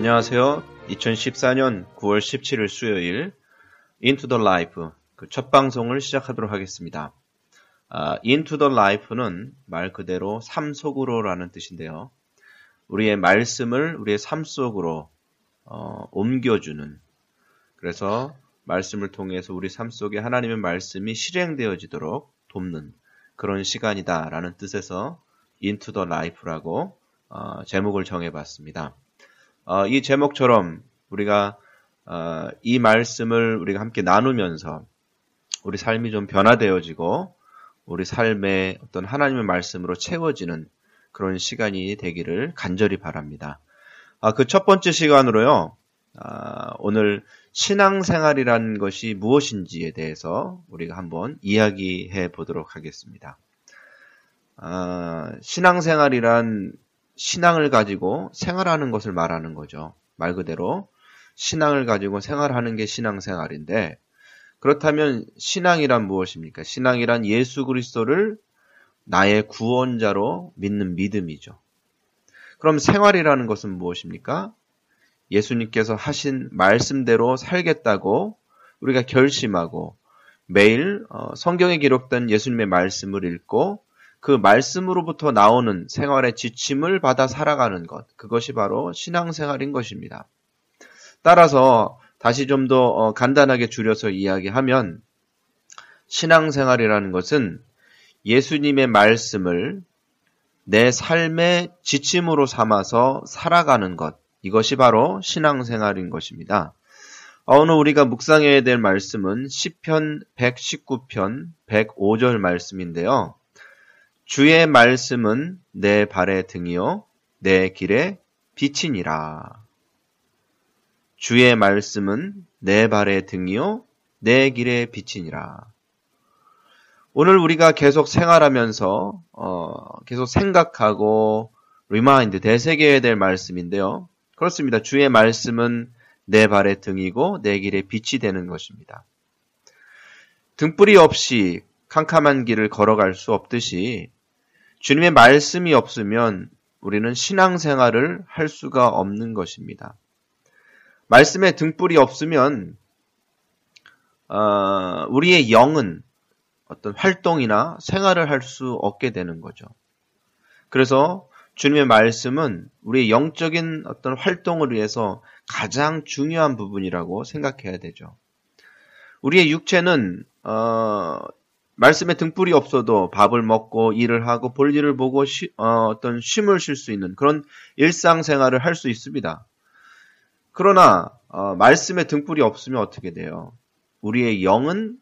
안녕하세요. 2014년 9월 17일 수요일 Into the Life 그 첫 방송을 시작하도록 하겠습니다. 아, Into the Life는 말 그대로 삶 속으로라는 뜻인데요. 우리의 말씀을 우리의 삶 속으로 어, 옮겨주는 그래서 말씀을 통해서 우리 삶 속에 하나님의 말씀이 실행되어지도록 돕는 그런 시간이다라는 뜻에서 Into the Life라고 어, 제목을 정해봤습니다. 어, 이 제목처럼 우리가 어, 이 말씀을 우리가 함께 나누면서 우리 삶이 좀 변화되어지고 우리 삶의 어떤 하나님의 말씀으로 채워지는 그런 시간이 되기를 간절히 바랍니다. 아, 그 첫 번째 시간으로요. 아, 오늘 신앙생활이라는 것이 무엇인지에 대해서 우리가 한번 이야기해 보도록 하겠습니다. 아, 신앙생활이란 신앙을 가지고 생활하는 것을 말하는 거죠. 말 그대로 신앙을 가지고 생활하는 게 신앙생활인데 그렇다면 신앙이란 무엇입니까? 신앙이란 예수 그리스도를 나의 구원자로 믿는 믿음이죠. 그럼 생활이라는 것은 무엇입니까? 예수님께서 하신 말씀대로 살겠다고 우리가 결심하고 매일 어, 성경에 기록된 예수님의 말씀을 읽고 그 말씀으로부터 나오는 생활의 지침을 받아 살아가는 것, 그것이 바로 신앙생활인 것입니다. 따라서 다시 좀더 어, 간단하게 줄여서 이야기하면 신앙생활이라는 것은 예수님의 말씀을 내 삶의 지침으로 삼아서 살아가는 것, 이것이 바로 신앙생활인 것입니다. 어, 오늘 우리가 묵상해야 될 말씀은 시편 119편 105절 말씀인데요. 주의 말씀은 내 발의 등이요 내 길의 빛이니라. 주의 말씀은 내 발의 등이요 내 길의 빛이니라. 오늘 우리가 계속 생활하면서 어, 계속 생각하고 remind 되새겨야 될 말씀인데요. 그렇습니다. 주의 말씀은 내 발의 등이고 내 길의 빛이 되는 것입니다. 등불이 없이 캄캄한 길을 걸어갈 수 없듯이 주님의 말씀이 없으면 우리는 신앙생활을 할 수가 없는 것입니다. 말씀에 등불이 없으면 어, 우리의 영은 어떤 활동이나 생활을 할 수 없게 되는 거죠. 그래서 주님의 말씀은 우리의 영적인 어떤 활동을 위해서 가장 중요한 부분이라고 생각해야 되죠. 우리의 육체는 어, 말씀에 등불이 없어도 밥을 먹고 일을 하고 볼일을 보고 쉬, 어, 떤 쉼을 쉴 수 있는 그런 일상생활을 할 수 있습니다. 그러나 어, 말씀에 등불이 없으면 어떻게 돼요? 우리의 영은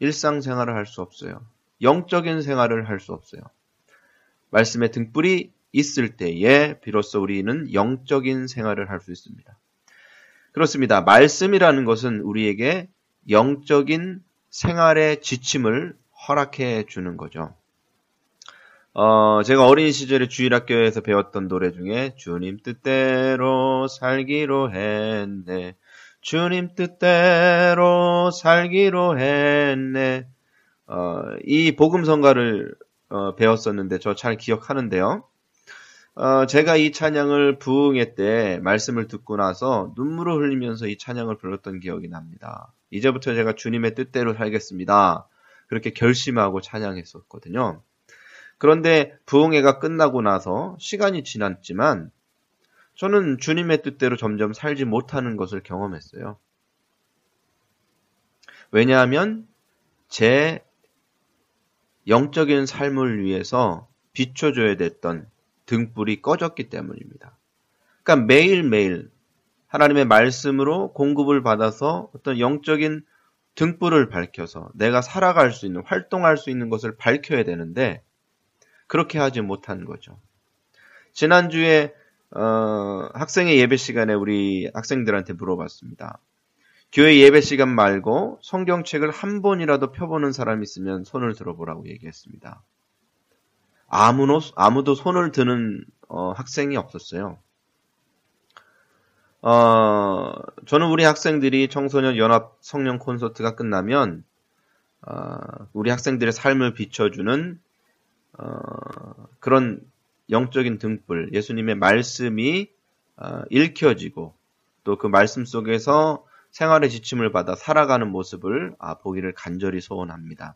일상생활을 할 수 없어요. 영적인 생활을 할 수 없어요. 말씀에 등불이 있을 때에 비로소 우리는 영적인 생활을 할 수 있습니다. 그렇습니다. 말씀이라는 것은 우리에게 영적인 생활의 지침을 허락해 주는 거죠. 어, 제가 어린 시절에 주일학교에서 배웠던 노래 중에 주님 뜻대로 살기로 했네. 주님 뜻대로 살기로 했네. 어, 이 복음성가를 어, 배웠었는데 저 잘 기억하는데요. 어, 제가 이 찬양을 부흥회 때 말씀을 듣고 나서 눈물을 흘리면서 이 찬양을 불렀던 기억이 납니다. 이제부터 제가 주님의 뜻대로 살겠습니다. 그렇게 결심하고 찬양했었거든요. 그런데 부흥회가 끝나고 나서 시간이 지났지만 저는 주님의 뜻대로 점점 살지 못하는 것을 경험했어요. 왜냐하면 제 영적인 삶을 위해서 비춰줘야 됐던 등불이 꺼졌기 때문입니다. 그러니까 매일매일 하나님의 말씀으로 공급을 받아서 어떤 영적인 등불을 밝혀서 내가 살아갈 수 있는, 활동할 수 있는 것을 밝혀야 되는데 그렇게 하지 못한 거죠. 지난주에 어, 학생의 예배 시간에 우리 학생들한테 물어봤습니다. 교회 예배 시간 말고 성경책을 한 번이라도 펴보는 사람 있으면 손을 들어보라고 얘기했습니다. 아무도, 아무도 손을 드는 어, 학생이 없었어요. 어, 저는 우리 학생들이 청소년 연합 성령 콘서트가 끝나면 어, 우리 학생들의 삶을 비춰주는 어, 그런 영적인 등불, 예수님의 말씀이 어, 읽혀지고 또 그 말씀 속에서 생활의 지침을 받아 살아가는 모습을 아, 보기를 간절히 소원합니다.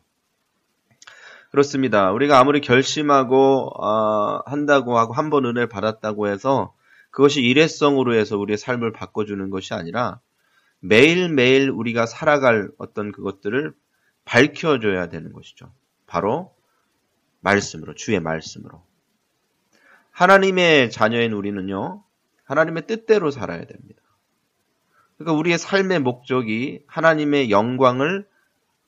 그렇습니다. 우리가 아무리 결심하고 어, 한다고 하고 한 번 은혜를 받았다고 해서 그것이 일회성으로 해서 우리의 삶을 바꿔주는 것이 아니라 매일매일 우리가 살아갈 어떤 그것들을 밝혀줘야 되는 것이죠. 바로 말씀으로, 주의 말씀으로. 하나님의 자녀인 우리는요, 하나님의 뜻대로 살아야 됩니다. 그러니까 우리의 삶의 목적이 하나님의 영광을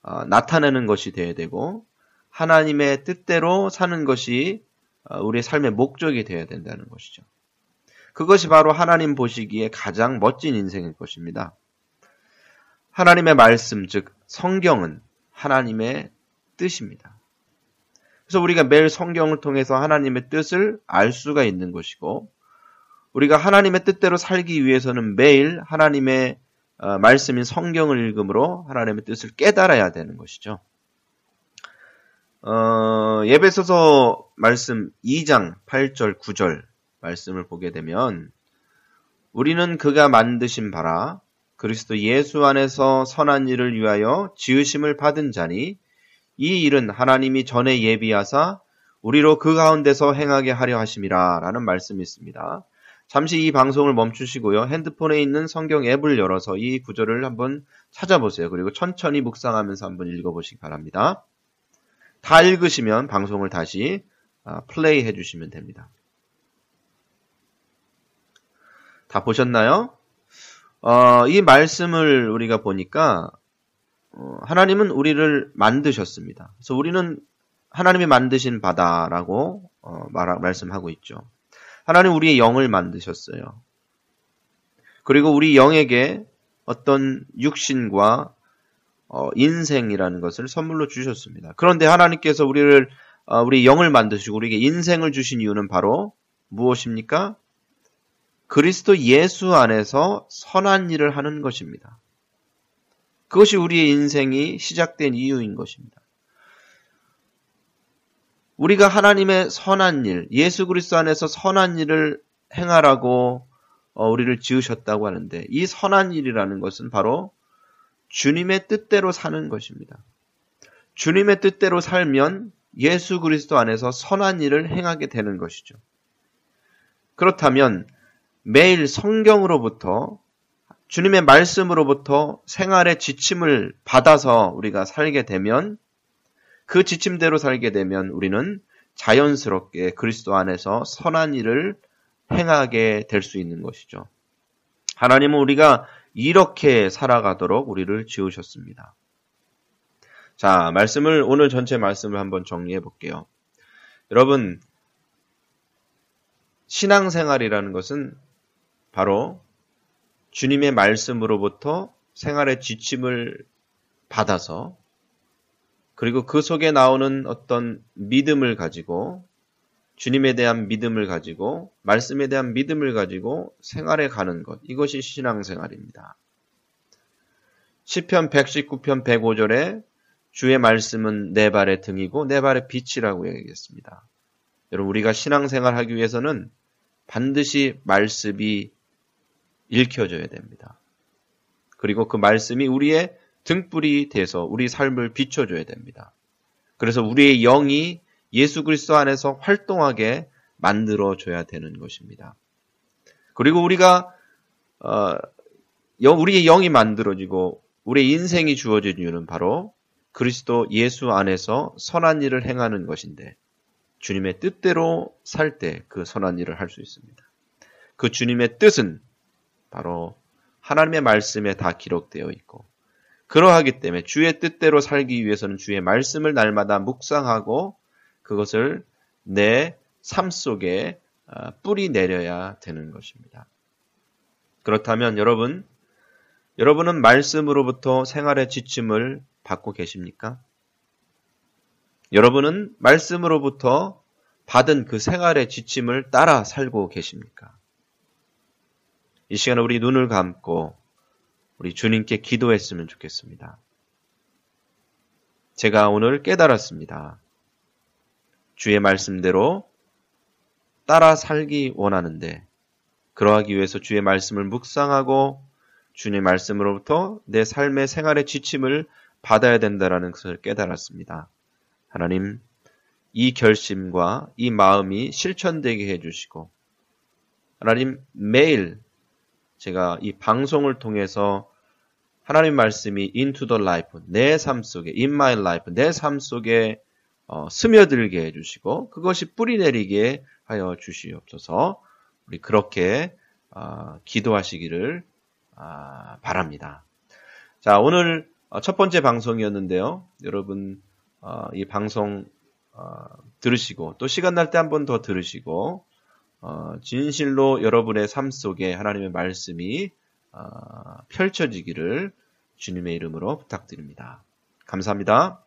어, 나타내는 것이 되어야 되고, 하나님의 뜻대로 사는 것이 어, 우리의 삶의 목적이 되어야 된다는 것이죠. 그것이 바로 하나님 보시기에 가장 멋진 인생일 것입니다. 하나님의 말씀, 즉, 성경은 하나님의 뜻입니다. 그래서 우리가 매일 성경을 통해서 하나님의 뜻을 알 수가 있는 것이고, 우리가 하나님의 뜻대로 살기 위해서는 매일 하나님의 어, 말씀인 성경을 읽음으로 하나님의 뜻을 깨달아야 되는 것이죠. 어, 예배소서 말씀 2장 8절 9절 말씀을 보게 되면 우리는 그가 만드신 바라 그리스도 예수 안에서 선한 일을 위하여 지으심을 받은 자니 이 일은 하나님이 전에 예비하사 우리로 그 가운데서 행하게 하려 하심이라 라는 말씀이 있습니다. 잠시 이 방송을 멈추시고요. 핸드폰에 있는 성경 앱을 열어서 이 구절을 한번 찾아보세요. 그리고 천천히 묵상하면서 한번 읽어보시기 바랍니다. 다 읽으시면 방송을 다시 아, 플레이 해주시면 됩니다. 다 보셨나요? 어, 이 말씀을 우리가 보니까 어, 하나님은 우리를 만드셨습니다. 그래서 우리는 하나님이 만드신 바다라고 어, 말, 말씀하고 있죠. 하나님 우리의 영을 만드셨어요. 그리고 우리 영에게 어떤 육신과 어, 인생이라는 것을 선물로 주셨습니다. 그런데 하나님께서 우리를 어, 우리 영을 만드시고 우리에게 인생을 주신 이유는 바로 무엇입니까? 그리스도 예수 안에서 선한 일을 하는 것입니다. 그것이 우리의 인생이 시작된 이유인 것입니다. 우리가 하나님의 선한 일, 예수 그리스도 안에서 선한 일을 행하라고 어, 우리를 지으셨다고 하는데 이 선한 일이라는 것은 바로 주님의 뜻대로 사는 것입니다. 주님의 뜻대로 살면 예수 그리스도 안에서 선한 일을 행하게 되는 것이죠. 그렇다면 매일 성경으로부터 주님의 말씀으로부터 생활의 지침을 받아서 우리가 살게 되면 그 지침대로 살게 되면 우리는 자연스럽게 그리스도 안에서 선한 일을 행하게 될 수 있는 것이죠. 하나님은 우리가 이렇게 살아가도록 우리를 지으셨습니다. 자, 말씀을, 오늘 전체 말씀을 한번 정리해 볼게요. 여러분, 신앙생활이라는 것은 바로 주님의 말씀으로부터 생활의 지침을 받아서 그리고 그 속에 나오는 어떤 믿음을 가지고 주님에 대한 믿음을 가지고 말씀에 대한 믿음을 가지고 생활에 가는 것 이것이 신앙생활입니다. 시편 119편 105절에 주의 말씀은 내 발의 등이고 내 발의 빛이라고 얘기했습니다. 여러분 우리가 신앙생활 하기 위해서는 반드시 말씀이 읽혀져야 됩니다. 그리고 그 말씀이 우리의 등불이 돼서 우리 삶을 비춰줘야 됩니다. 그래서 우리의 영이 예수 그리스도 안에서 활동하게 만들어 줘야 되는 것입니다. 그리고 우리가 어, 우리의 영이 만들어지고 우리의 인생이 주어진 이유는 바로 그리스도 예수 안에서 선한 일을 행하는 것인데 주님의 뜻대로 살 때 그 선한 일을 할 수 있습니다. 그 주님의 뜻은 바로 하나님의 말씀에 다 기록되어 있고 그러하기 때문에 주의 뜻대로 살기 위해서는 주의 말씀을 날마다 묵상하고 그것을 내 삶 속에 아, 뿌리 내려야 되는 것입니다. 그렇다면 여러분, 여러분은 말씀으로부터 생활의 지침을 받고 계십니까? 여러분은 말씀으로부터 받은 그 생활의 지침을 따라 살고 계십니까? 이 시간에 우리 눈을 감고 우리 주님께 기도했으면 좋겠습니다. 제가 오늘 깨달았습니다. 주의 말씀대로 따라 살기 원하는데 그러하기 위해서 주의 말씀을 묵상하고 주님의 말씀으로부터 내 삶의 생활의 지침을 받아야 된다라는 것을 깨달았습니다. 하나님, 이 결심과 이 마음이 실천되게 해주시고, 하나님, 매일 제가 이 방송을 통해서 하나님 말씀이 into the life, 내 삶 속에, in my life, 내 삶 속에 어, 스며들게 해주시고, 그것이 뿌리 내리게 하여 주시옵소서, 우리 그렇게 어, 기도하시기를 어, 바랍니다. 자, 오늘 어, 첫 번째 방송이었는데요. 여러분 어, 이 방송 어, 들으시고 또 시간 날 때 한 번 더 들으시고 진실로 여러분의 삶 속에 하나님의 말씀이 펼쳐지기를 주님의 이름으로 부탁드립니다. 감사합니다.